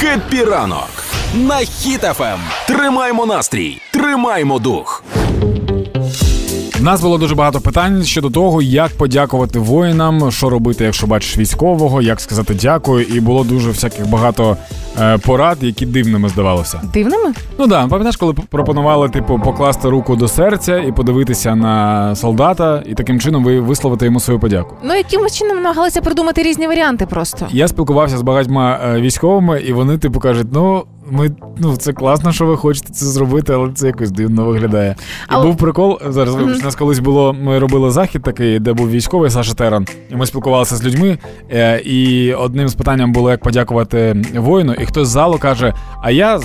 Хеппі ранок на Хіт-ФМ. Тримаймо настрій, тримаймо дух. У нас було дуже багато питань щодо того, як подякувати воїнам, що робити, якщо бачиш військового, як сказати дякую, і було дуже всяких багато порад, які дивними здавалося. Дивними? Ну да, пам'ятаєш, коли пропонували типу покласти руку до серця і подивитися на солдата, і таким чином ви висловити йому свою подяку. Ну, якимось чином намагалися придумати різні варіанти просто. Я спілкувався з багатьма е, військовими, і вони, типу, кажуть, ну. Ми ну це класно, що ви хочете це зробити, але це якось дивно виглядає. І був прикол зараз. вибач, У нас колись було. Ми робили захід такий, де був військовий Саша Теран, і ми спілкувалися з людьми. Е, і одним з питанням було, як подякувати воїну. І хтось з залу каже: А я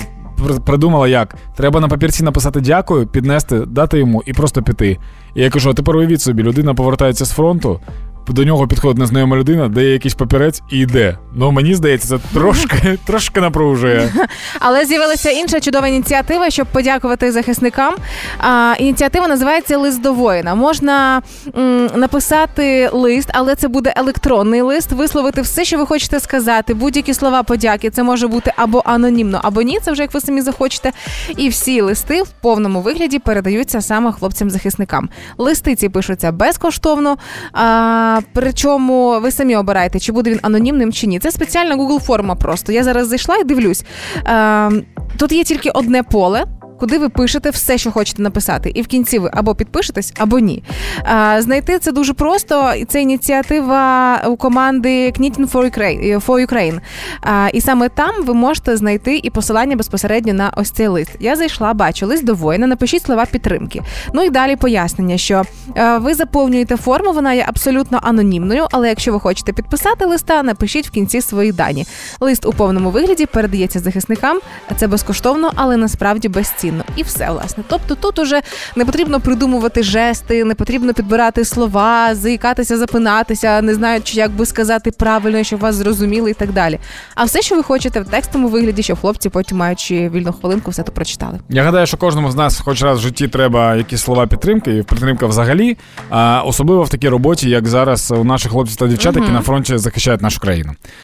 придумала як. Треба на папірці написати дякую, піднести, дати йому і просто піти. І я кажу: а тепер уявіть собі, людина повертається з фронту. До нього підходить незнайома людина, дає якийсь папірець і йде. Ну мені здається, це трошки, трошки напружує. Але з'явилася інша чудова ініціатива, щоб подякувати захисникам. А, ініціатива називається Лист до воїна. Можна м, написати лист, але це буде електронний лист, висловити все, що ви хочете сказати, будь-які слова подяки. Це може бути або анонімно, або ні. Це вже як ви самі захочете. І всі листи в повному вигляді передаються саме хлопцям-захисникам. Листи ці пишуться безкоштовно. А, причому ви самі обираєте, чи буде він анонімним чи ні. Це спеціальна Google форма просто. Я зараз зайшла і дивлюсь. Е, тут є тільки одне поле. Куди ви пишете все, що хочете написати, і в кінці ви або підпишетесь, або ні. Е, знайти це дуже просто, і це ініціатива у команди Knitting for Ukraine. For Ukraine. Е, і саме там ви можете знайти і посилання безпосередньо на ось цей лист. Я зайшла, бачу лист до воїна, напишіть слова підтримки. Ну і далі пояснення, що е, ви заповнюєте форму, вона є абсолютно анонімною, але якщо ви хочете підписати листа, напишіть в кінці свої дані. Лист у повному вигляді передається захисникам. Це безкоштовно, але насправді безцінно. І все, власне. Тобто тут уже не потрібно придумувати жести, не потрібно підбирати слова, заїкатися, запинатися, не знаючи, як би сказати правильно, щоб вас зрозуміли і так далі. А все, що ви хочете в текстовому вигляді, щоб хлопці потім маючи вільну хвилинку, все то прочитали. Я гадаю, що кожному з нас хоч раз в житті треба якісь слова підтримки, і підтримка взагалі, а особливо в такій роботі, як зараз у наших хлопців та дівчат, які на фронті захищають нашу країну.